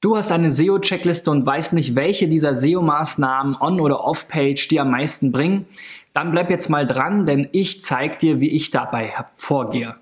Du hast eine SEO-Checkliste und weißt nicht, welche dieser SEO-Maßnahmen on- oder off-page dir am meisten bringen? Dann bleib jetzt mal dran, denn ich zeige dir, wie ich dabei vorgehe.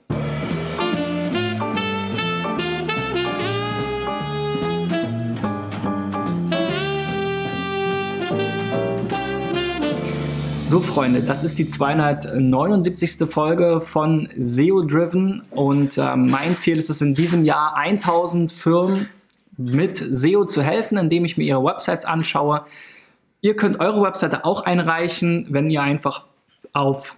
So, Freunde, das ist die 279. Folge von SEO Driven und äh, mein Ziel ist es in diesem Jahr 1000 Firmen mit SEO zu helfen, indem ich mir ihre Websites anschaue. Ihr könnt eure Webseite auch einreichen, wenn ihr einfach auf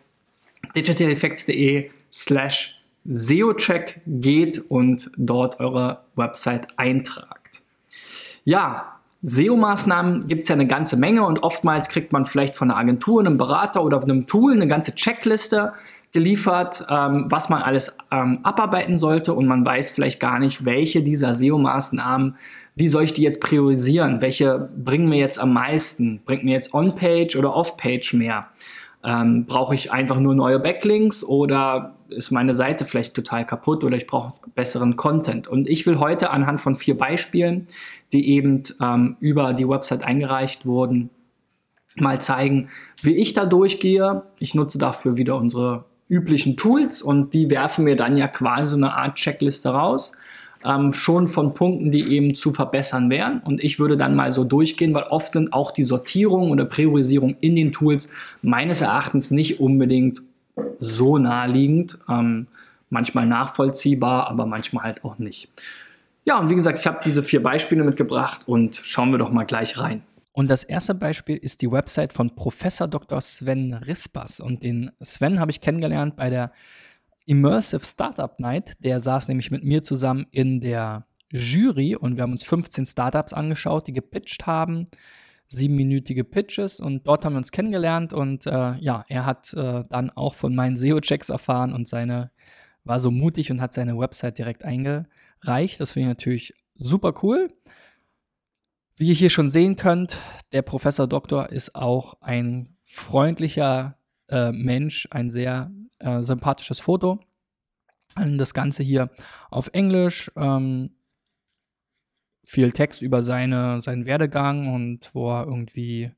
digitaleffects.de slash SEO-Check geht und dort eure Website eintragt. Ja, SEO-Maßnahmen gibt es ja eine ganze Menge und oftmals kriegt man vielleicht von einer Agentur, einem Berater oder einem Tool eine ganze Checkliste geliefert, ähm, was man alles ähm, abarbeiten sollte und man weiß vielleicht gar nicht, welche dieser SEO-Maßnahmen, wie soll ich die jetzt priorisieren? Welche bringen mir jetzt am meisten? Bringt mir jetzt On-Page oder Off-Page mehr? Ähm, brauche ich einfach nur neue Backlinks oder ist meine Seite vielleicht total kaputt oder ich brauche besseren Content? Und ich will heute anhand von vier Beispielen, die eben ähm, über die Website eingereicht wurden, mal zeigen, wie ich da durchgehe. Ich nutze dafür wieder unsere üblichen Tools und die werfen mir dann ja quasi eine Art Checkliste raus. Ähm, schon von Punkten, die eben zu verbessern wären. Und ich würde dann mal so durchgehen, weil oft sind auch die Sortierung oder Priorisierung in den Tools meines Erachtens nicht unbedingt so naheliegend. Ähm, manchmal nachvollziehbar, aber manchmal halt auch nicht. Ja, und wie gesagt, ich habe diese vier Beispiele mitgebracht und schauen wir doch mal gleich rein. Und das erste Beispiel ist die Website von Professor Dr. Sven Rispas. Und den Sven habe ich kennengelernt bei der Immersive Startup Night. Der saß nämlich mit mir zusammen in der Jury und wir haben uns 15 Startups angeschaut, die gepitcht haben. Siebenminütige Pitches und dort haben wir uns kennengelernt und äh, ja, er hat äh, dann auch von meinen SEO-Checks erfahren und seine war so mutig und hat seine Website direkt eingereicht. Das finde ich natürlich super cool. Wie ihr hier schon sehen könnt, der Professor Doktor ist auch ein freundlicher äh, Mensch, ein sehr äh, sympathisches Foto. Das Ganze hier auf Englisch, ähm, viel Text über seine, seinen Werdegang und wo er irgendwie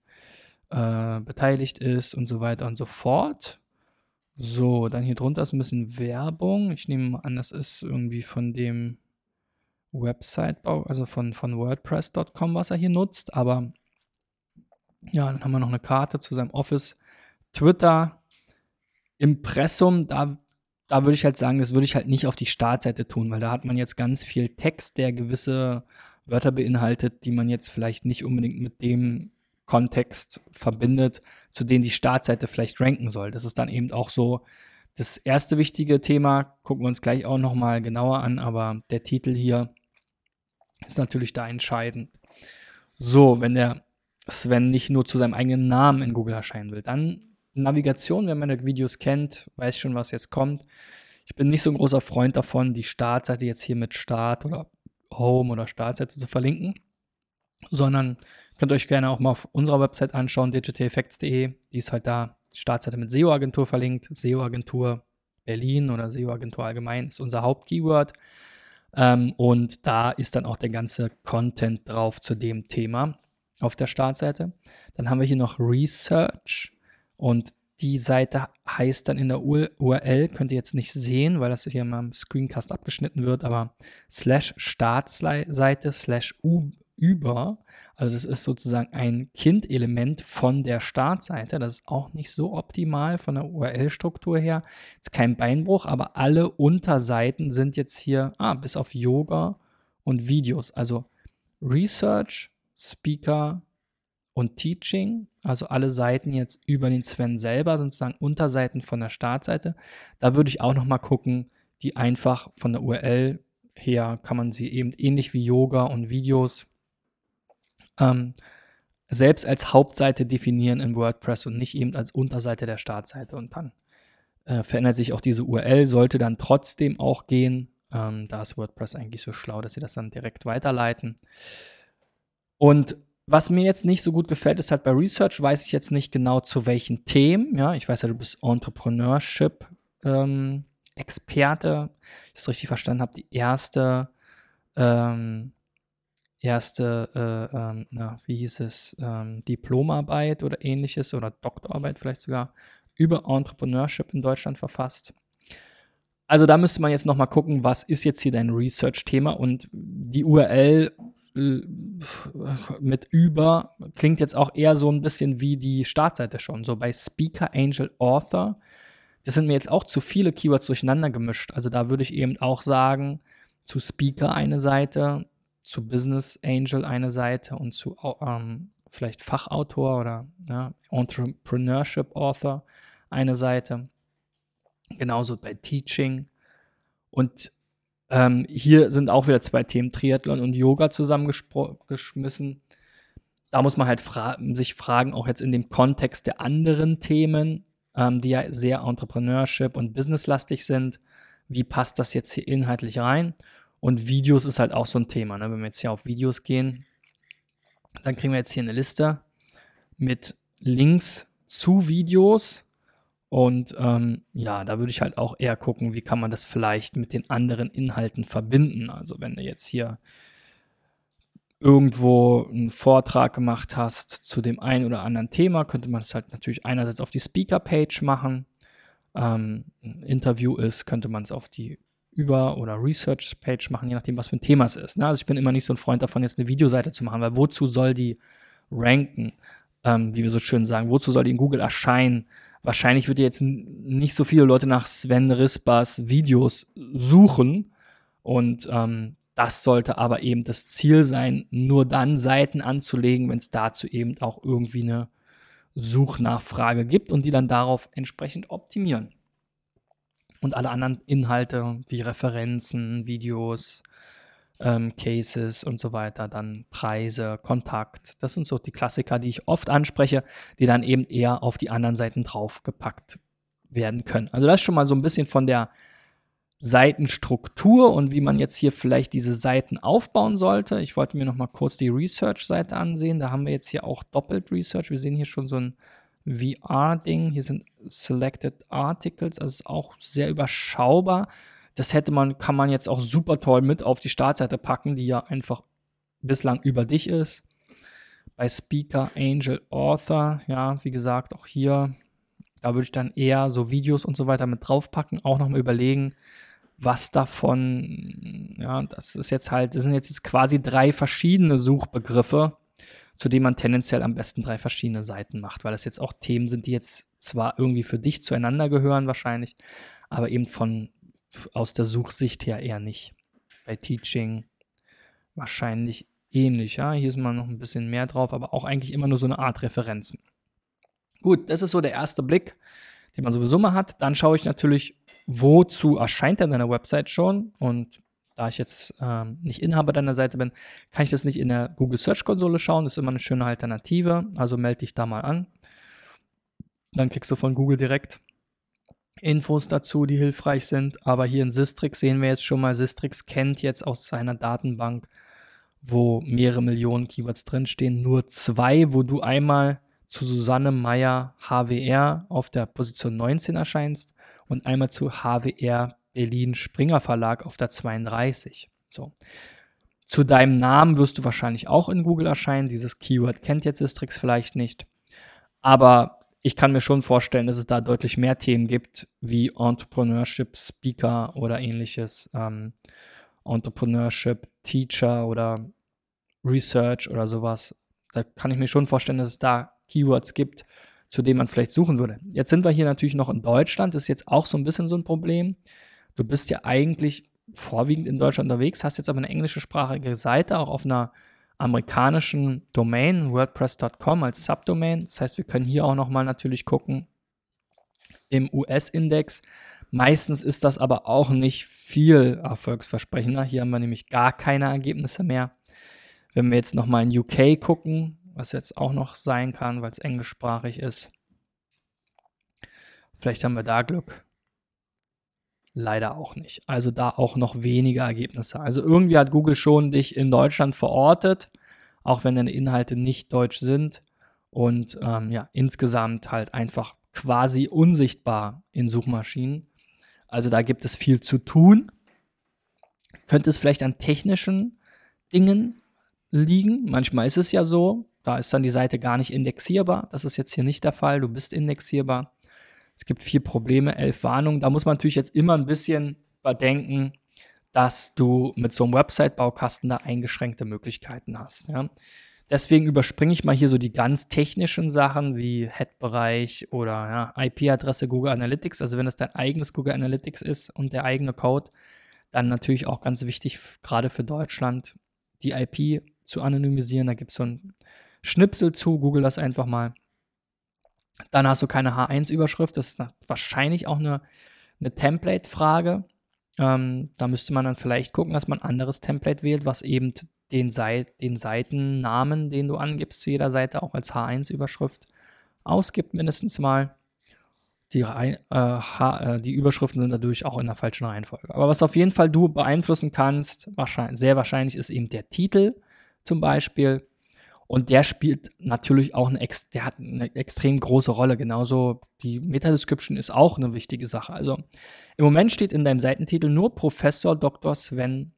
äh, beteiligt ist und so weiter und so fort. So, dann hier drunter ist ein bisschen Werbung. Ich nehme an, das ist irgendwie von dem Website-Bau, also von, von WordPress.com, was er hier nutzt. Aber ja, dann haben wir noch eine Karte zu seinem Office. Twitter, Impressum, da, da würde ich halt sagen, das würde ich halt nicht auf die Startseite tun, weil da hat man jetzt ganz viel Text, der gewisse Wörter beinhaltet, die man jetzt vielleicht nicht unbedingt mit dem Kontext verbindet, zu denen die Startseite vielleicht ranken soll. Das ist dann eben auch so das erste wichtige Thema. Gucken wir uns gleich auch nochmal genauer an, aber der Titel hier ist natürlich da entscheidend. So, wenn der Sven nicht nur zu seinem eigenen Namen in Google erscheinen will, dann Navigation, wer meine Videos kennt, weiß schon, was jetzt kommt. Ich bin nicht so ein großer Freund davon, die Startseite jetzt hier mit Start oder Home oder Startseite zu verlinken, sondern könnt euch gerne auch mal auf unserer Website anschauen, digitaleffects.de. Die ist halt da, Startseite mit SEO-Agentur verlinkt. SEO-Agentur Berlin oder SEO-Agentur allgemein ist unser Hauptkeyword. Ähm, und da ist dann auch der ganze Content drauf zu dem Thema auf der Startseite. Dann haben wir hier noch Research und die Seite heißt dann in der URL, könnt ihr jetzt nicht sehen, weil das hier in meinem Screencast abgeschnitten wird, aber slash Startseite slash über. Also das ist sozusagen ein Kindelement von der Startseite. Das ist auch nicht so optimal von der URL-Struktur her. Jetzt kein Beinbruch, aber alle Unterseiten sind jetzt hier, ah, bis auf Yoga und Videos. Also Research, Speaker und Teaching. Also alle Seiten jetzt über den Sven selber, sozusagen Unterseiten von der Startseite. Da würde ich auch noch mal gucken, die einfach von der URL her kann man sie eben ähnlich wie Yoga und Videos ähm, selbst als Hauptseite definieren in WordPress und nicht eben als Unterseite der Startseite. Und dann äh, verändert sich auch diese URL, sollte dann trotzdem auch gehen. Ähm, da ist WordPress eigentlich so schlau, dass sie das dann direkt weiterleiten. Und was mir jetzt nicht so gut gefällt, ist halt bei Research weiß ich jetzt nicht genau zu welchen Themen. Ja, ich weiß ja, du bist Entrepreneurship ähm, Experte. Ich das richtig verstanden habe. Die erste ähm, erste, äh, ähm, na, wie hieß es, ähm, Diplomarbeit oder ähnliches oder Doktorarbeit vielleicht sogar über Entrepreneurship in Deutschland verfasst. Also da müsste man jetzt nochmal gucken, was ist jetzt hier dein Research-Thema und die URL äh, mit über klingt jetzt auch eher so ein bisschen wie die Startseite schon, so bei Speaker Angel Author. Das sind mir jetzt auch zu viele Keywords durcheinander gemischt. Also da würde ich eben auch sagen, zu Speaker eine Seite, zu Business Angel eine Seite und zu ähm, vielleicht Fachautor oder ja, Entrepreneurship Author eine Seite. Genauso bei Teaching. Und ähm, hier sind auch wieder zwei Themen, Triathlon und Yoga zusammengeschmissen. Da muss man halt fra sich fragen, auch jetzt in dem Kontext der anderen Themen, ähm, die ja sehr Entrepreneurship und Businesslastig sind, wie passt das jetzt hier inhaltlich rein? Und Videos ist halt auch so ein Thema. Ne? Wenn wir jetzt hier auf Videos gehen, dann kriegen wir jetzt hier eine Liste mit Links zu Videos. Und ähm, ja, da würde ich halt auch eher gucken, wie kann man das vielleicht mit den anderen Inhalten verbinden. Also wenn du jetzt hier irgendwo einen Vortrag gemacht hast zu dem einen oder anderen Thema, könnte man es halt natürlich einerseits auf die Speaker-Page machen. Ähm, ein Interview ist, könnte man es auf die über oder Research-Page machen, je nachdem, was für ein Thema es ist. Ne? Also ich bin immer nicht so ein Freund davon, jetzt eine Videoseite zu machen, weil wozu soll die ranken, ähm, wie wir so schön sagen, wozu soll die in Google erscheinen? Wahrscheinlich wird jetzt nicht so viele Leute nach Sven Rispers Videos suchen und ähm, das sollte aber eben das Ziel sein, nur dann Seiten anzulegen, wenn es dazu eben auch irgendwie eine Suchnachfrage gibt und die dann darauf entsprechend optimieren und alle anderen Inhalte wie Referenzen, Videos, ähm, Cases und so weiter, dann Preise, Kontakt. Das sind so die Klassiker, die ich oft anspreche, die dann eben eher auf die anderen Seiten draufgepackt werden können. Also das ist schon mal so ein bisschen von der Seitenstruktur und wie man jetzt hier vielleicht diese Seiten aufbauen sollte. Ich wollte mir noch mal kurz die Research-Seite ansehen. Da haben wir jetzt hier auch doppelt Research. Wir sehen hier schon so ein VR-Ding. Hier sind Selected Articles, also ist auch sehr überschaubar. Das hätte man, kann man jetzt auch super toll mit auf die Startseite packen, die ja einfach bislang über dich ist. Bei Speaker Angel Author, ja, wie gesagt, auch hier, da würde ich dann eher so Videos und so weiter mit draufpacken, auch nochmal überlegen, was davon, ja, das ist jetzt halt, das sind jetzt quasi drei verschiedene Suchbegriffe, zu dem man tendenziell am besten drei verschiedene Seiten macht, weil das jetzt auch Themen sind, die jetzt zwar irgendwie für dich zueinander gehören wahrscheinlich, aber eben von aus der Suchsicht her eher nicht. Bei Teaching wahrscheinlich ähnlich, ja. Hier ist mal noch ein bisschen mehr drauf, aber auch eigentlich immer nur so eine Art Referenzen. Gut, das ist so der erste Blick, den man sowieso mal hat. Dann schaue ich natürlich, wozu erscheint denn deine Website schon und da ich jetzt ähm, nicht Inhaber deiner Seite bin, kann ich das nicht in der Google Search Konsole schauen. Das ist immer eine schöne Alternative. Also melde dich da mal an. Dann kriegst du von Google direkt Infos dazu, die hilfreich sind. Aber hier in Sistrix sehen wir jetzt schon mal, Sistrix kennt jetzt aus seiner Datenbank, wo mehrere Millionen Keywords drinstehen, nur zwei, wo du einmal zu Susanne Meyer HWR auf der Position 19 erscheinst und einmal zu HWR Berlin Springer Verlag auf der 32. So. Zu deinem Namen wirst du wahrscheinlich auch in Google erscheinen. Dieses Keyword kennt jetzt Sistrix vielleicht nicht. Aber ich kann mir schon vorstellen, dass es da deutlich mehr Themen gibt, wie Entrepreneurship Speaker oder ähnliches. Ähm, Entrepreneurship Teacher oder Research oder sowas. Da kann ich mir schon vorstellen, dass es da Keywords gibt, zu denen man vielleicht suchen würde. Jetzt sind wir hier natürlich noch in Deutschland. Das ist jetzt auch so ein bisschen so ein Problem du bist ja eigentlich vorwiegend in Deutschland unterwegs, hast jetzt aber eine englischsprachige Seite, auch auf einer amerikanischen Domain, WordPress.com als Subdomain. Das heißt, wir können hier auch nochmal natürlich gucken im US-Index. Meistens ist das aber auch nicht viel erfolgsversprechender. Hier haben wir nämlich gar keine Ergebnisse mehr. Wenn wir jetzt nochmal in UK gucken, was jetzt auch noch sein kann, weil es englischsprachig ist. Vielleicht haben wir da Glück. Leider auch nicht. Also da auch noch weniger Ergebnisse. Also irgendwie hat Google schon dich in Deutschland verortet, auch wenn deine Inhalte nicht deutsch sind. Und ähm, ja, insgesamt halt einfach quasi unsichtbar in Suchmaschinen. Also da gibt es viel zu tun. Könnte es vielleicht an technischen Dingen liegen. Manchmal ist es ja so, da ist dann die Seite gar nicht indexierbar. Das ist jetzt hier nicht der Fall. Du bist indexierbar. Es gibt vier Probleme, elf Warnungen. Da muss man natürlich jetzt immer ein bisschen bedenken, dass du mit so einem Website-Baukasten da eingeschränkte Möglichkeiten hast. Ja. Deswegen überspringe ich mal hier so die ganz technischen Sachen wie Head-Bereich oder ja, IP-Adresse Google Analytics. Also wenn es dein eigenes Google Analytics ist und der eigene Code, dann natürlich auch ganz wichtig, gerade für Deutschland, die IP zu anonymisieren. Da gibt es so ein Schnipsel zu, google das einfach mal. Dann hast du keine H1-Überschrift, das ist wahrscheinlich auch eine, eine Template-Frage. Ähm, da müsste man dann vielleicht gucken, dass man ein anderes Template wählt, was eben den, Seit den Seitennamen, den du angibst zu jeder Seite, auch als H1-Überschrift ausgibt, mindestens mal. Die, äh, äh, die, Überschriften sind dadurch auch in der falschen Reihenfolge. Aber was auf jeden Fall du beeinflussen kannst, wahrscheinlich, sehr wahrscheinlich ist eben der Titel zum Beispiel. Und der spielt natürlich auch eine, der hat eine extrem große Rolle. Genauso die Meta-Description ist auch eine wichtige Sache. Also im Moment steht in deinem Seitentitel nur Professor Dr. Sven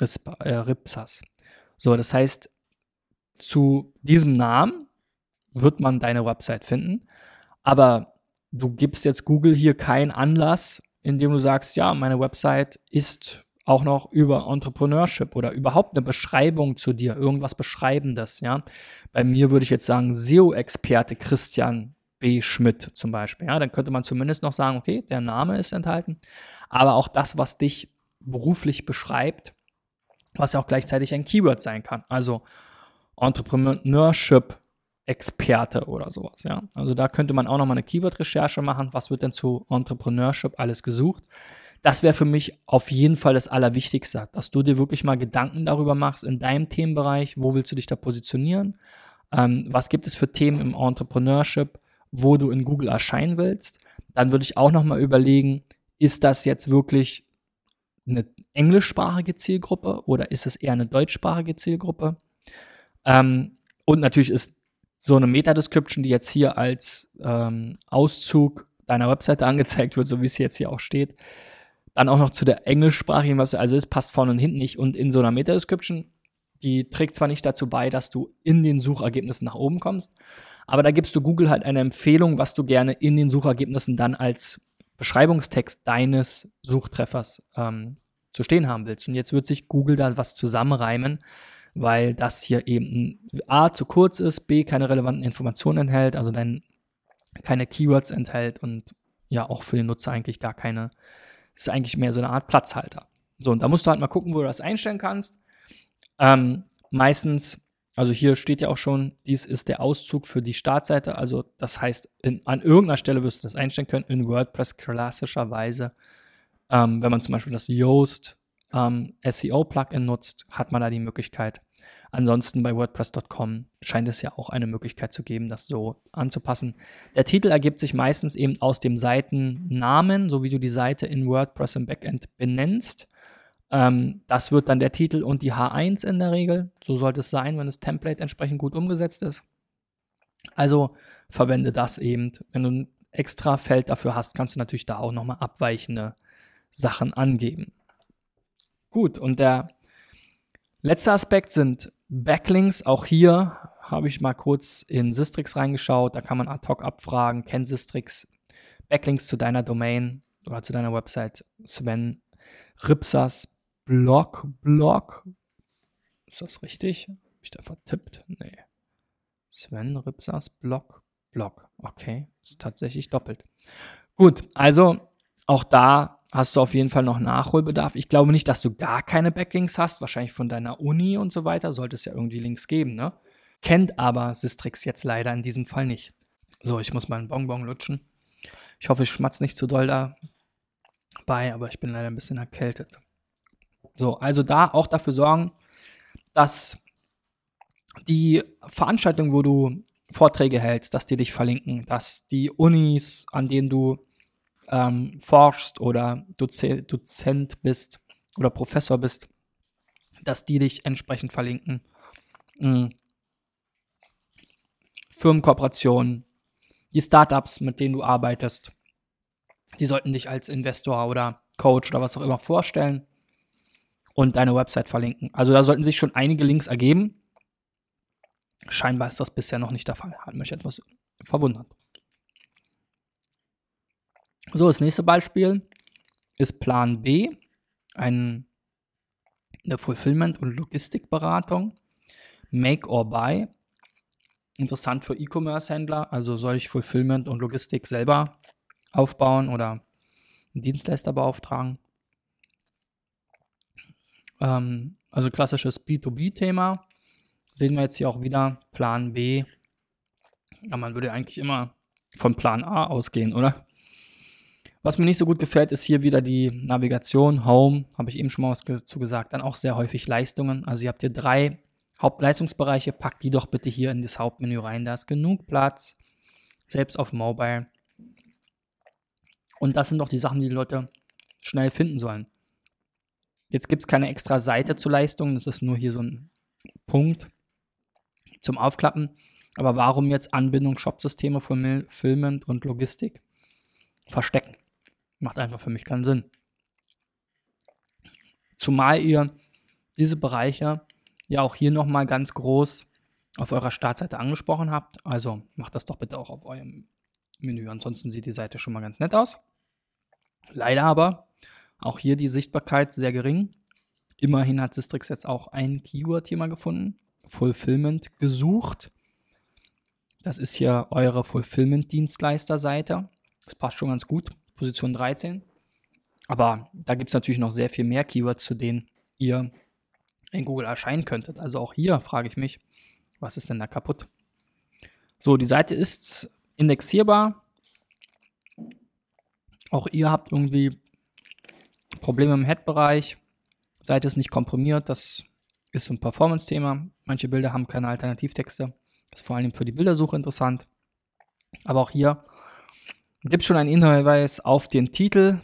Rispa, äh, Ripsas. So, das heißt, zu diesem Namen wird man deine Website finden. Aber du gibst jetzt Google hier keinen Anlass, indem du sagst, ja, meine Website ist auch noch über Entrepreneurship oder überhaupt eine Beschreibung zu dir, irgendwas Beschreibendes, ja. Bei mir würde ich jetzt sagen, SEO-Experte Christian B. Schmidt zum Beispiel, ja. Dann könnte man zumindest noch sagen, okay, der Name ist enthalten, aber auch das, was dich beruflich beschreibt, was ja auch gleichzeitig ein Keyword sein kann. Also Entrepreneurship Experte oder sowas, ja. Also da könnte man auch noch mal eine Keyword-Recherche machen. Was wird denn zu Entrepreneurship alles gesucht? Das wäre für mich auf jeden Fall das Allerwichtigste, dass du dir wirklich mal Gedanken darüber machst in deinem Themenbereich, wo willst du dich da positionieren, ähm, was gibt es für Themen im Entrepreneurship, wo du in Google erscheinen willst. Dann würde ich auch noch mal überlegen, ist das jetzt wirklich eine englischsprachige Zielgruppe oder ist es eher eine deutschsprachige Zielgruppe? Ähm, und natürlich ist so eine Meta-Description, die jetzt hier als ähm, Auszug deiner Webseite angezeigt wird, so wie es jetzt hier auch steht, dann auch noch zu der englischsprachigen Website, also es passt vorne und hinten nicht. Und in so einer Meta-Description, die trägt zwar nicht dazu bei, dass du in den Suchergebnissen nach oben kommst, aber da gibst du Google halt eine Empfehlung, was du gerne in den Suchergebnissen dann als Beschreibungstext deines Suchtreffers ähm, zu stehen haben willst. Und jetzt wird sich Google da was zusammenreimen, weil das hier eben A zu kurz ist, B keine relevanten Informationen enthält, also dann keine Keywords enthält und ja auch für den Nutzer eigentlich gar keine ist eigentlich mehr so eine Art Platzhalter. So, und da musst du halt mal gucken, wo du das einstellen kannst. Ähm, meistens, also hier steht ja auch schon, dies ist der Auszug für die Startseite. Also das heißt, in, an irgendeiner Stelle wirst du das einstellen können, in WordPress klassischerweise. Ähm, wenn man zum Beispiel das Yoast ähm, SEO-Plugin nutzt, hat man da die Möglichkeit, Ansonsten bei WordPress.com scheint es ja auch eine Möglichkeit zu geben, das so anzupassen. Der Titel ergibt sich meistens eben aus dem Seitennamen, so wie du die Seite in WordPress im Backend benennst. Ähm, das wird dann der Titel und die H1 in der Regel. So sollte es sein, wenn das Template entsprechend gut umgesetzt ist. Also verwende das eben. Wenn du ein extra Feld dafür hast, kannst du natürlich da auch nochmal abweichende Sachen angeben. Gut, und der letzte Aspekt sind Backlinks, auch hier habe ich mal kurz in Sistrix reingeschaut. Da kann man ad hoc abfragen, kennt Sistrix Backlinks zu deiner Domain oder zu deiner Website. Sven Ripsas Blog, Blog. Ist das richtig? Habe ich da vertippt? Nee. Sven Ripsas Blog, Blog. Okay, ist tatsächlich doppelt. Gut, also auch da hast du auf jeden Fall noch Nachholbedarf. Ich glaube nicht, dass du gar keine Backlinks hast, wahrscheinlich von deiner Uni und so weiter. Sollte es ja irgendwie Links geben, ne? Kennt aber Sistrix jetzt leider in diesem Fall nicht. So, ich muss mal einen Bonbon lutschen. Ich hoffe, ich schmatze nicht zu doll dabei, aber ich bin leider ein bisschen erkältet. So, also da auch dafür sorgen, dass die Veranstaltung, wo du Vorträge hältst, dass die dich verlinken, dass die Unis, an denen du ähm, forschst oder Doze Dozent bist oder Professor bist, dass die dich entsprechend verlinken. Mhm. Firmenkooperationen, die Startups, mit denen du arbeitest, die sollten dich als Investor oder Coach oder was auch immer vorstellen und deine Website verlinken. Also da sollten sich schon einige Links ergeben. Scheinbar ist das bisher noch nicht der Fall. Hat mich etwas verwundert. So, das nächste Beispiel ist Plan B, ein, eine Fulfillment- und Logistikberatung. Make or Buy. Interessant für E-Commerce-Händler. Also soll ich Fulfillment und Logistik selber aufbauen oder einen Dienstleister beauftragen. Ähm, also klassisches B2B-Thema. Sehen wir jetzt hier auch wieder Plan B. Ja, man würde eigentlich immer von Plan A ausgehen, oder? Was mir nicht so gut gefällt, ist hier wieder die Navigation, Home, habe ich eben schon mal was dazu gesagt. Dann auch sehr häufig Leistungen. Also ihr habt hier drei Hauptleistungsbereiche, packt die doch bitte hier in das Hauptmenü rein. Da ist genug Platz, selbst auf Mobile. Und das sind doch die Sachen, die die Leute schnell finden sollen. Jetzt gibt es keine extra Seite zu Leistungen, das ist nur hier so ein Punkt zum Aufklappen. Aber warum jetzt Anbindung, Shopsysteme, Fulfillment und Logistik verstecken? Macht einfach für mich keinen Sinn. Zumal ihr diese Bereiche ja auch hier nochmal ganz groß auf eurer Startseite angesprochen habt. Also macht das doch bitte auch auf eurem Menü. Ansonsten sieht die Seite schon mal ganz nett aus. Leider aber auch hier die Sichtbarkeit sehr gering. Immerhin hat Sistrix jetzt auch ein Keyword-Thema gefunden. Fulfillment gesucht. Das ist hier eure Fulfillment-Dienstleister-Seite. Das passt schon ganz gut. Position 13. Aber da gibt es natürlich noch sehr viel mehr Keywords, zu denen ihr in Google erscheinen könntet. Also auch hier frage ich mich, was ist denn da kaputt? So, die Seite ist indexierbar. Auch ihr habt irgendwie Probleme im Head-Bereich. Seite ist nicht komprimiert. Das ist so ein Performance-Thema. Manche Bilder haben keine Alternativtexte. Das ist vor allem für die Bildersuche interessant. Aber auch hier gibt schon einen Hinweis auf den Titel.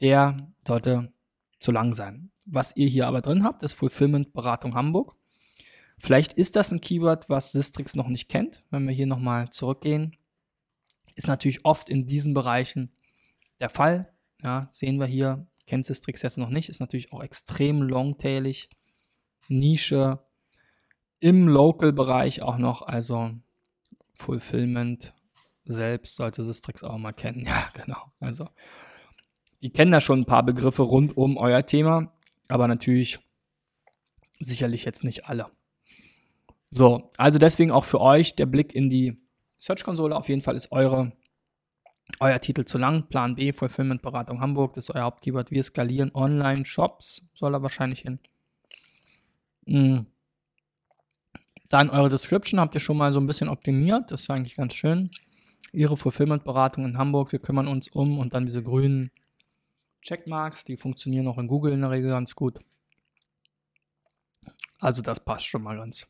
Der sollte zu lang sein. Was ihr hier aber drin habt, ist Fulfillment Beratung Hamburg. Vielleicht ist das ein Keyword, was Sistrix noch nicht kennt. Wenn wir hier nochmal zurückgehen, ist natürlich oft in diesen Bereichen der Fall. Ja, sehen wir hier, kennt Sistrix jetzt noch nicht, ist natürlich auch extrem longtailig, Nische, im Local-Bereich auch noch, also Fulfillment selbst sollte Sistrix auch mal kennen. Ja, genau. Also, die kennen da schon ein paar Begriffe rund um euer Thema, aber natürlich sicherlich jetzt nicht alle. So, also deswegen auch für euch der Blick in die Search-Konsole. Auf jeden Fall ist eure, euer Titel zu lang. Plan B, Fulfillment Beratung Hamburg, das ist euer Hauptkeyword. Wir skalieren Online-Shops, soll er wahrscheinlich hin. Mhm. Dann eure Description habt ihr schon mal so ein bisschen optimiert. Das ist eigentlich ganz schön. Ihre Fulfillment-Beratung in Hamburg, wir kümmern uns um und dann diese grünen Checkmarks, die funktionieren auch in Google in der Regel ganz gut. Also das passt schon mal ganz.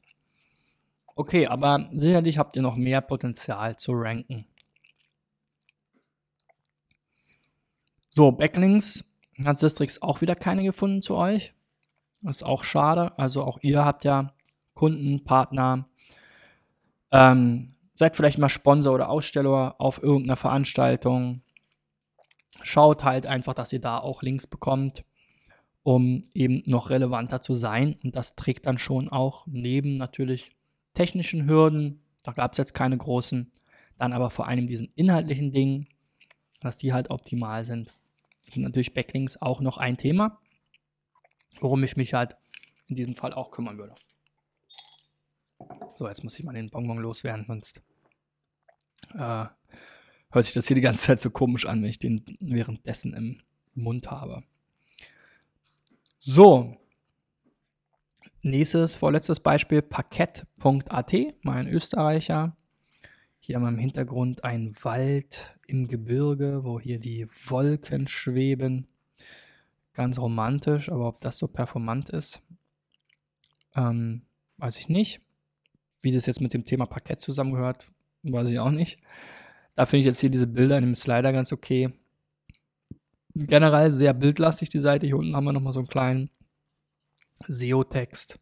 Okay, aber sicherlich habt ihr noch mehr Potenzial zu ranken. So, Backlinks hat Sistrix auch wieder keine gefunden zu euch. Das ist auch schade. Also auch ihr habt ja Kunden, Partner. Ähm, seid vielleicht mal Sponsor oder Aussteller auf irgendeiner Veranstaltung. Schaut halt einfach, dass ihr da auch Links bekommt, um eben noch relevanter zu sein. Und das trägt dann schon auch neben natürlich technischen Hürden, da gab es jetzt keine großen, dann aber vor allem diesen inhaltlichen Dingen, dass die halt optimal sind, sind natürlich Backlinks auch noch ein Thema worum ich mich halt in diesem Fall auch kümmern würde. So, jetzt muss ich mal den Bonbon loswerden, sonst äh, hört sich das hier die ganze Zeit so komisch an, wenn ich den währenddessen im Mund habe. So, nächstes, vorletztes Beispiel, Parkett.at, mein Österreicher. Hier haben wir im Hintergrund einen Wald im Gebirge, wo hier die Wolken schweben ganz romantisch, aber ob das so performant ist, ähm, weiß ich nicht. Wie das jetzt mit dem Thema Parkett zusammengehört, weiß ich auch nicht. Da finde ich jetzt hier diese Bilder in dem Slider ganz okay. Generell sehr bildlastig die Seite. Hier unten haben wir nochmal so einen kleinen SEO-Text.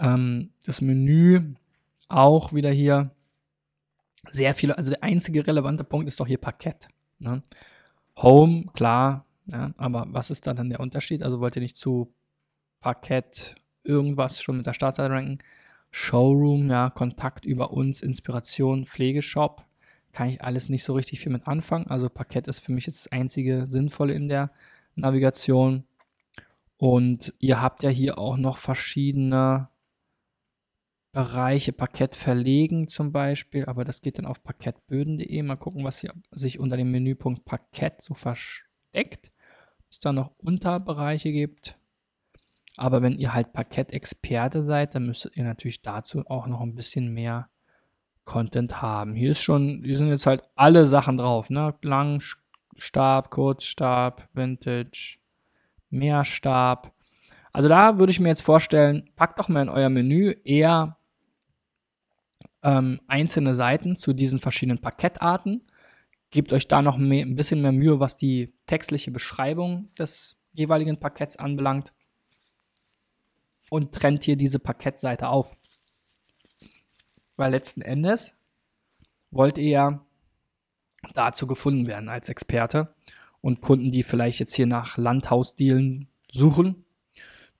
Ähm, das Menü auch wieder hier sehr viele, also der einzige relevante Punkt ist doch hier Parkett. Ne? Home, klar, ja, aber was ist da dann der Unterschied? Also wollt ihr nicht zu Parkett irgendwas schon mit der Startseite ranken? Showroom, ja, Kontakt über uns, Inspiration, Pflegeshop. Kann ich alles nicht so richtig viel mit anfangen. Also Parkett ist für mich jetzt das einzige Sinnvolle in der Navigation. Und ihr habt ja hier auch noch verschiedene Bereiche, Parkett verlegen zum Beispiel, aber das geht dann auf parkettböden.de. Mal gucken, was hier sich unter dem Menüpunkt Parkett so versteckt. Ob es da noch Unterbereiche gibt. Aber wenn ihr halt Parkett-Experte seid, dann müsstet ihr natürlich dazu auch noch ein bisschen mehr Content haben. Hier ist schon, hier sind jetzt halt alle Sachen drauf, ne? Langstab, Kurzstab, Vintage, Mehrstab. Also da würde ich mir jetzt vorstellen, packt doch mal in euer Menü eher ähm, einzelne Seiten zu diesen verschiedenen Pakettarten. Gebt euch da noch mehr, ein bisschen mehr Mühe, was die textliche Beschreibung des jeweiligen Pakets anbelangt. Und trennt hier diese Pakettseite auf. Weil letzten Endes wollt ihr ja dazu gefunden werden als Experte. Und Kunden, die vielleicht jetzt hier nach Landhausdealen suchen,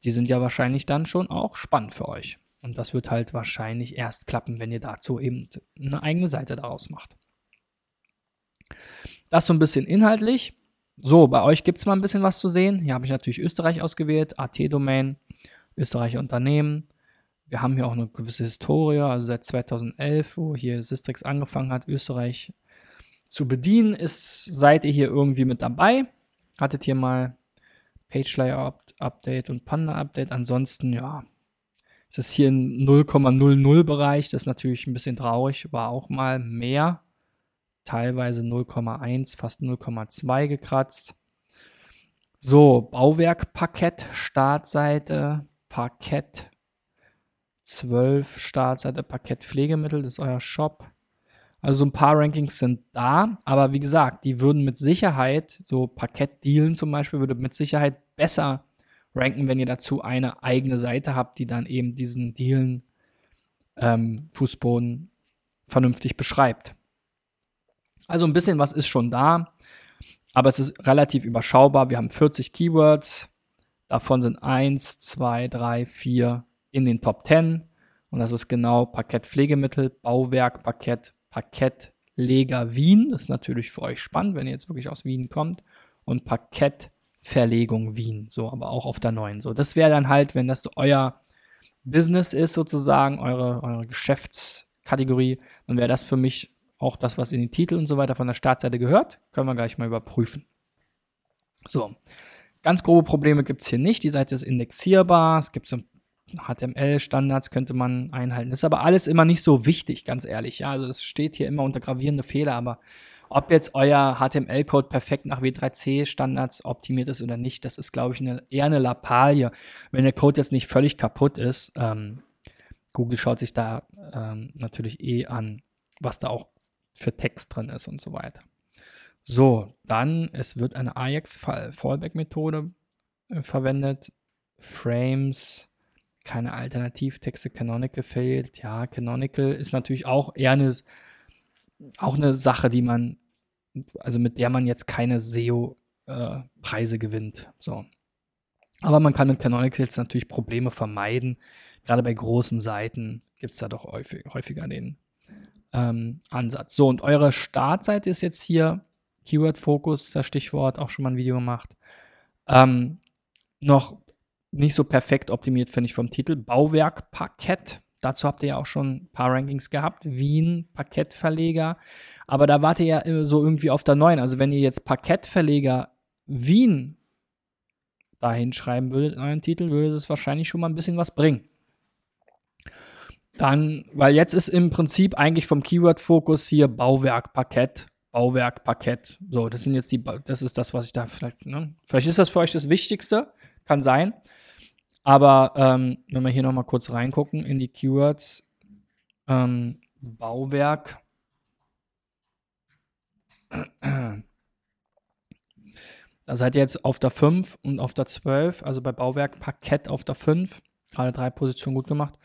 die sind ja wahrscheinlich dann schon auch spannend für euch. Und das wird halt wahrscheinlich erst klappen, wenn ihr dazu eben eine eigene Seite daraus macht. Das so ein bisschen inhaltlich. So, bei euch gibt es mal ein bisschen was zu sehen. Hier habe ich natürlich Österreich ausgewählt, AT-Domain, Österreicher Unternehmen. Wir haben hier auch eine gewisse Historie, also seit 2011, wo hier Sistrix angefangen hat, Österreich zu bedienen, ist, seid ihr hier irgendwie mit dabei. Hattet hier mal Page Layout Update und Panda Update. Ansonsten, ja, es ist hier ein 0,00 Bereich. Das ist natürlich ein bisschen traurig. War auch mal mehr. Teilweise 0,1, fast 0,2 gekratzt. So, Bauwerk Parkett, Startseite, Parkett 12, Startseite, Parkett Pflegemittel, das ist euer Shop. Also ein paar Rankings sind da, aber wie gesagt, die würden mit Sicherheit, so Parkett-Dealen zum Beispiel, würde mit Sicherheit besser ranken, wenn ihr dazu eine eigene Seite habt, die dann eben diesen Dealen ähm, Fußboden vernünftig beschreibt. Also ein bisschen was ist schon da, aber es ist relativ überschaubar. Wir haben 40 Keywords, davon sind 1, 2, 3, 4 in den Top 10 und das ist genau Parkett Pflegemittel, Bauwerk, Parkett, Parkett Leger Wien. Das ist natürlich für euch spannend, wenn ihr jetzt wirklich aus Wien kommt. Und Parkett Verlegung Wien, so, aber auch auf der neuen. So, das wäre dann halt, wenn das so euer Business ist, sozusagen, eure, eure Geschäftskategorie, dann wäre das für mich auch das, was in den Titel und so weiter von der Startseite gehört. Können wir gleich mal überprüfen. So, ganz grobe Probleme gibt es hier nicht. Die Seite ist indexierbar. Es gibt so HTML-Standards, könnte man einhalten. Ist aber alles immer nicht so wichtig, ganz ehrlich. Ja, also es steht hier immer unter gravierende Fehler, aber ob jetzt euer HTML-Code perfekt nach W3C-Standards optimiert ist oder nicht, das ist, glaube ich, eine, eher eine Lappalie. Wenn der Code jetzt nicht völlig kaputt ist, ähm, Google schaut sich da ähm, natürlich eh an, was da auch für Text drin ist und so weiter. So, dann, es wird eine Ajax-Fallback-Methode äh, verwendet. Frames, keine Alternativtexte, Canonical fehlt. Ja, Canonical ist natürlich auch eher eine auch eine Sache, die man, also mit der man jetzt keine SEO-Preise äh, gewinnt. So. Aber man kann mit Canonicals natürlich Probleme vermeiden. Gerade bei großen Seiten gibt es da doch häufig, häufiger den ähm, Ansatz. So, und eure Startseite ist jetzt hier Keyword Focus, das Stichwort, auch schon mal ein Video gemacht. Ähm, noch nicht so perfekt optimiert, finde ich, vom Titel. Bauwerk Parkett. Dazu habt ihr ja auch schon ein paar Rankings gehabt. Wien, Parkettverleger. Aber da wart ihr ja so irgendwie auf der neuen. Also wenn ihr jetzt Parkettverleger Wien dahin schreiben würdet in euren Titel, würde es wahrscheinlich schon mal ein bisschen was bringen. Dann, weil jetzt ist im Prinzip eigentlich vom Keyword-Fokus hier Bauwerk, Parkett, Bauwerk, Parkett. So, das sind jetzt die, das ist das, was ich da vielleicht, ne? Vielleicht ist das für euch das Wichtigste, kann sein. Aber ähm, wenn wir hier nochmal kurz reingucken in die Keywords, ähm, Bauwerk. Da seid ihr jetzt auf der 5 und auf der 12, also bei Bauwerk Parkett auf der 5. Gerade drei Positionen gut gemacht.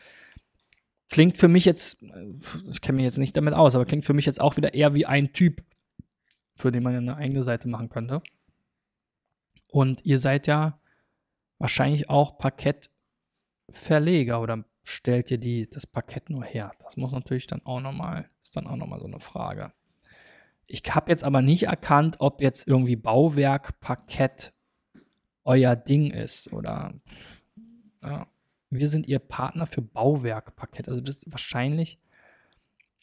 Klingt für mich jetzt, ich kenne mich jetzt nicht damit aus, aber klingt für mich jetzt auch wieder eher wie ein Typ, für den man eine eigene Seite machen könnte. Und ihr seid ja wahrscheinlich auch Parkettverleger oder stellt ihr die, das Parkett nur her? Das muss natürlich dann auch nochmal, ist dann auch nochmal so eine Frage. Ich habe jetzt aber nicht erkannt, ob jetzt irgendwie Bauwerkparkett euer Ding ist oder ja. wir sind ihr Partner für Bauwerkparkett. Also das wahrscheinlich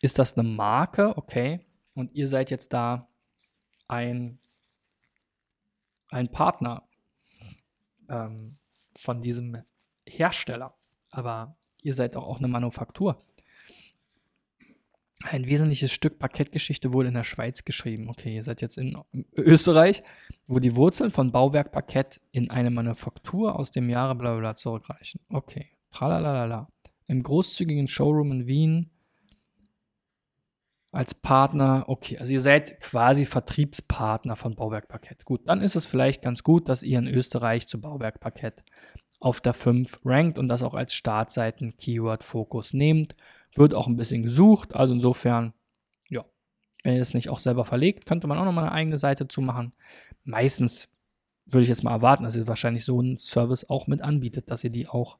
ist das eine Marke, okay, und ihr seid jetzt da ein, ein Partner ähm, von diesem Hersteller. Aber ihr seid auch, eine Manufaktur. Ein wesentliches Stück Parkettgeschichte wurde in der Schweiz geschrieben. Okay, ihr seid jetzt in Österreich, wo die Wurzeln von Bauwerk Parkett in eine Manufaktur aus dem Jahre bla bla zurückreichen. Okay, tralalala. Im großzügigen Showroom in Wien als Partner, okay, also ihr seid quasi Vertriebspartner von Bauwerk Parkett. Gut, dann ist es vielleicht ganz gut, dass ihr in Österreich zu Bauwerk Parkett auf der 5 rankt und das auch als Startseiten-Keyword-Fokus nehmt. Wird auch ein bisschen gesucht, also insofern, ja, wenn ihr das nicht auch selber verlegt, könnte man auch nochmal eine eigene Seite zu machen. Meistens würde ich jetzt mal erwarten, dass ihr wahrscheinlich so einen Service auch mit anbietet, dass ihr die auch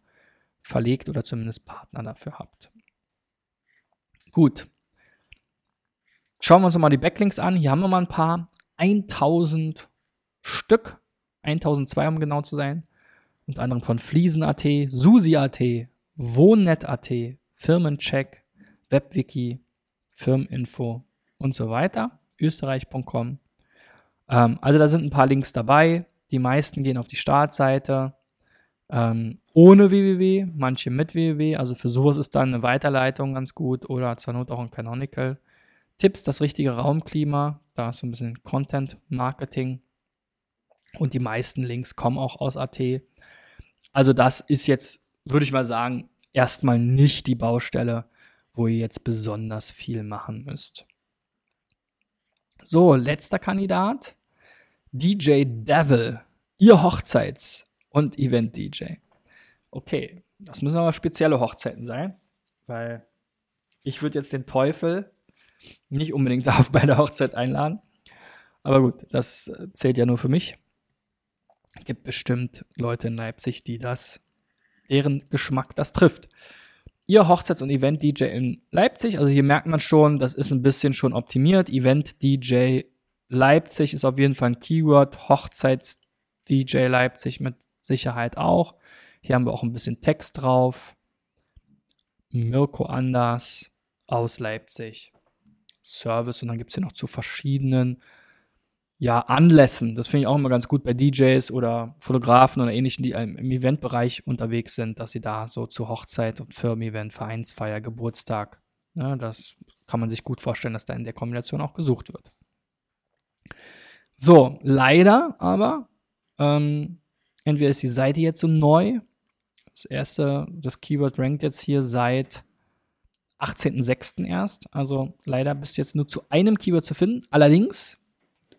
verlegt oder zumindest Partner dafür habt. Gut. Schauen wir uns nochmal die Backlinks an. Hier haben wir mal ein paar. 1000 Stück. 1002 um genau zu sein unter anderem von Fliesen.at, Susi.at, Wohnnet.at, Firmencheck, Webwiki, Firmeninfo und so weiter, österreich.com. Ähm, also da sind ein paar Links dabei. Die meisten gehen auf die Startseite ähm, ohne www, manche mit www. Also für sowas ist dann eine Weiterleitung ganz gut oder zur Not auch ein Canonical. Tipps, das richtige Raumklima, da ist so ein bisschen Content Marketing. Und die meisten Links kommen auch aus AT. Also das ist jetzt, würde ich mal sagen, erstmal nicht die Baustelle, wo ihr jetzt besonders viel machen müsst. So, letzter Kandidat. DJ Devil. Ihr Hochzeits- und Event-DJ. Okay, das müssen aber spezielle Hochzeiten sein, weil ich würde jetzt den Teufel nicht unbedingt auf bei der Hochzeit einladen. Aber gut, das zählt ja nur für mich gibt bestimmt Leute in Leipzig, die das, deren Geschmack das trifft. Ihr Hochzeits- und Event-DJ in Leipzig, also hier merkt man schon, das ist ein bisschen schon optimiert. Event-DJ Leipzig ist auf jeden Fall ein Keyword. Hochzeits-DJ Leipzig mit Sicherheit auch. Hier haben wir auch ein bisschen Text drauf. Mirko Anders aus Leipzig. Service und dann gibt es hier noch zu verschiedenen ja, Anlässen. Das finde ich auch immer ganz gut bei DJs oder Fotografen oder ähnlichen, die im Eventbereich unterwegs sind, dass sie da so zu Hochzeit und Firmen-Event, Vereinsfeier, Geburtstag, ne, das kann man sich gut vorstellen, dass da in der Kombination auch gesucht wird. So, leider aber, ähm, entweder ist die Seite jetzt so neu, das erste, das Keyword rankt jetzt hier seit 18.06. erst, also leider bist du jetzt nur zu einem Keyword zu finden. Allerdings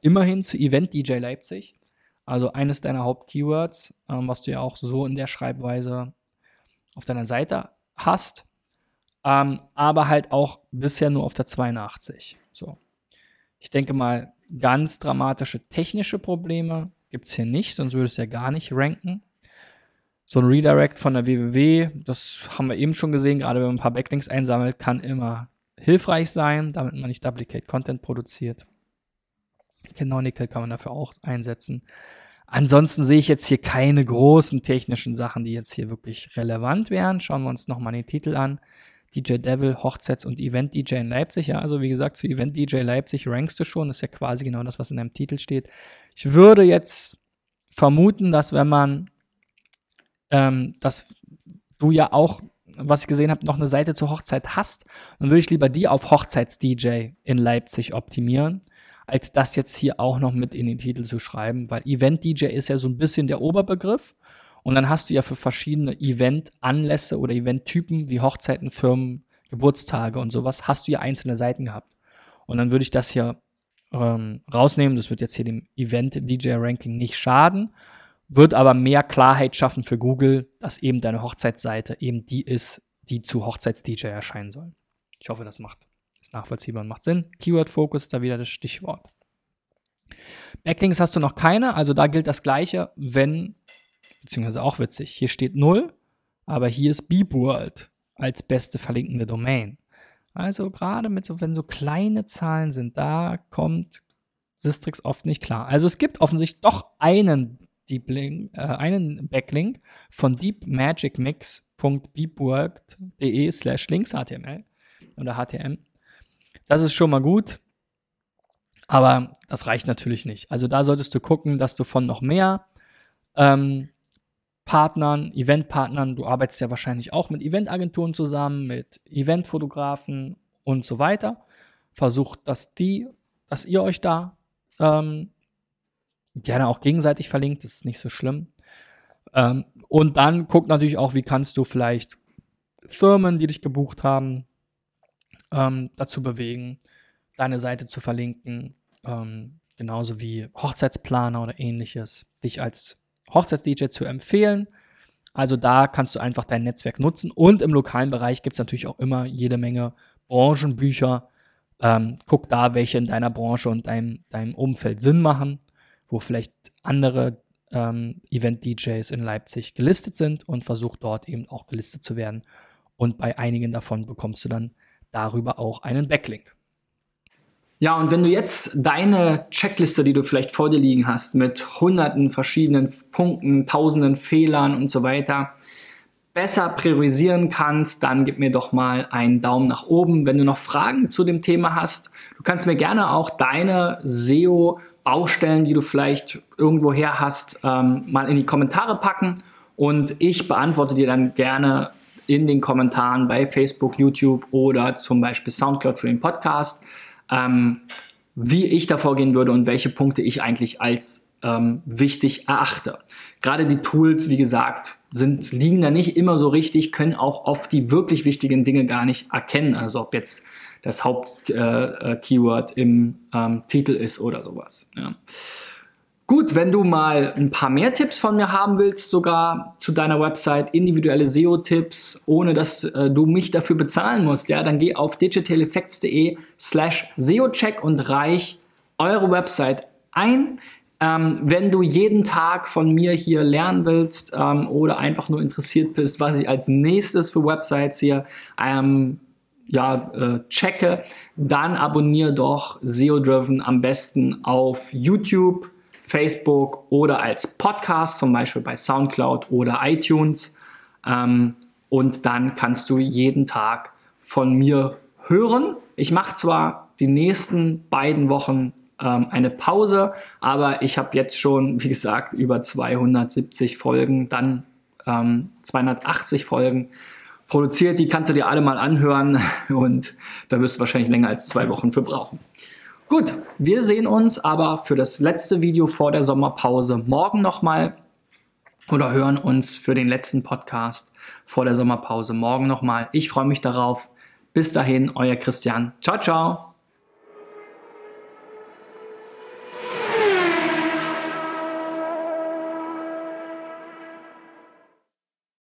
immerhin zu Event DJ Leipzig. Also eines deiner Hauptkeywords, ähm, was du ja auch so in der Schreibweise auf deiner Seite hast. Ähm, aber halt auch bisher nur auf der 82. So. Ich denke mal, ganz dramatische technische Probleme gibt es hier nicht, sonst würde es ja gar nicht ranken. So ein Redirect von der www, das haben wir eben schon gesehen, gerade wenn man ein paar Backlinks einsammelt, kann immer hilfreich sein, damit man nicht Duplicate Content produziert. Canonical kann man dafür auch einsetzen. Ansonsten sehe ich jetzt hier keine großen technischen Sachen, die jetzt hier wirklich relevant wären. Schauen wir uns nochmal den Titel an. DJ Devil, Hochzeits- und Event-DJ in Leipzig. Ja, also wie gesagt, zu Event-DJ Leipzig rankst du schon. Das ist ja quasi genau das, was in deinem Titel steht. Ich würde jetzt vermuten, dass wenn man, ähm, dass du ja auch, was ich gesehen habe, noch eine Seite zur Hochzeit hast, dann würde ich lieber die auf Hochzeits-DJ in Leipzig optimieren als das jetzt hier auch noch mit in den Titel zu schreiben, weil Event-DJ ist ja so ein bisschen der Oberbegriff. Und dann hast du ja für verschiedene Event-Anlässe oder Event-Typen wie Hochzeiten, Firmen, Geburtstage und sowas, hast du ja einzelne Seiten gehabt. Und dann würde ich das hier ähm, rausnehmen. Das wird jetzt hier dem Event-DJ-Ranking nicht schaden, wird aber mehr Klarheit schaffen für Google, dass eben deine Hochzeitsseite eben die ist, die zu Hochzeits-DJ erscheinen soll. Ich hoffe, das macht ist nachvollziehbar und macht Sinn. Keyword Focus, da wieder das Stichwort. Backlinks hast du noch keine, also da gilt das Gleiche, wenn, beziehungsweise auch witzig, hier steht 0, aber hier ist Beep World. als beste verlinkende Domain. Also gerade mit so, wenn so kleine Zahlen sind, da kommt Sistrix oft nicht klar. Also es gibt offensichtlich doch einen, Deep Link, äh, einen Backlink von deepmagicmix.beepwork.de slash links.html oder HTM. Das ist schon mal gut, aber das reicht natürlich nicht. Also da solltest du gucken, dass du von noch mehr ähm, Partnern, Eventpartnern, du arbeitest ja wahrscheinlich auch mit Eventagenturen zusammen, mit Eventfotografen und so weiter. Versucht, dass die, dass ihr euch da ähm, gerne auch gegenseitig verlinkt, das ist nicht so schlimm. Ähm, und dann guckt natürlich auch, wie kannst du vielleicht Firmen, die dich gebucht haben, ähm, dazu bewegen, deine Seite zu verlinken, ähm, genauso wie Hochzeitsplaner oder ähnliches, dich als Hochzeits-DJ zu empfehlen. Also da kannst du einfach dein Netzwerk nutzen. Und im lokalen Bereich gibt es natürlich auch immer jede Menge Branchenbücher. Ähm, guck da, welche in deiner Branche und deinem, deinem Umfeld Sinn machen, wo vielleicht andere ähm, Event-DJs in Leipzig gelistet sind und versuch dort eben auch gelistet zu werden. Und bei einigen davon bekommst du dann darüber auch einen Backlink. Ja, und wenn du jetzt deine Checkliste, die du vielleicht vor dir liegen hast, mit hunderten verschiedenen Punkten, tausenden Fehlern und so weiter, besser priorisieren kannst, dann gib mir doch mal einen Daumen nach oben. Wenn du noch Fragen zu dem Thema hast, du kannst mir gerne auch deine SEO Baustellen, die du vielleicht irgendwo her hast, ähm, mal in die Kommentare packen und ich beantworte dir dann gerne in den Kommentaren bei Facebook, YouTube oder zum Beispiel Soundcloud für den Podcast ähm, wie ich da vorgehen würde und welche Punkte ich eigentlich als ähm, wichtig erachte. Gerade die Tools, wie gesagt, sind, liegen da nicht immer so richtig, können auch oft die wirklich wichtigen Dinge gar nicht erkennen. Also ob jetzt das Hauptkeyword äh, äh im ähm, Titel ist oder sowas. Ja. Gut, wenn du mal ein paar mehr Tipps von mir haben willst, sogar zu deiner Website, individuelle SEO-Tipps, ohne dass äh, du mich dafür bezahlen musst, ja, dann geh auf digitaleffects.de slash SEO-Check und reich eure Website ein. Ähm, wenn du jeden Tag von mir hier lernen willst ähm, oder einfach nur interessiert bist, was ich als nächstes für Websites hier ähm, ja, äh, checke, dann abonniere doch SEO Driven am besten auf YouTube Facebook oder als Podcast, zum Beispiel bei SoundCloud oder iTunes. Ähm, und dann kannst du jeden Tag von mir hören. Ich mache zwar die nächsten beiden Wochen ähm, eine Pause, aber ich habe jetzt schon, wie gesagt, über 270 Folgen, dann ähm, 280 Folgen produziert. Die kannst du dir alle mal anhören und da wirst du wahrscheinlich länger als zwei Wochen für brauchen. Gut, wir sehen uns aber für das letzte Video vor der Sommerpause morgen nochmal oder hören uns für den letzten Podcast vor der Sommerpause morgen nochmal. Ich freue mich darauf. Bis dahin, euer Christian. Ciao, ciao.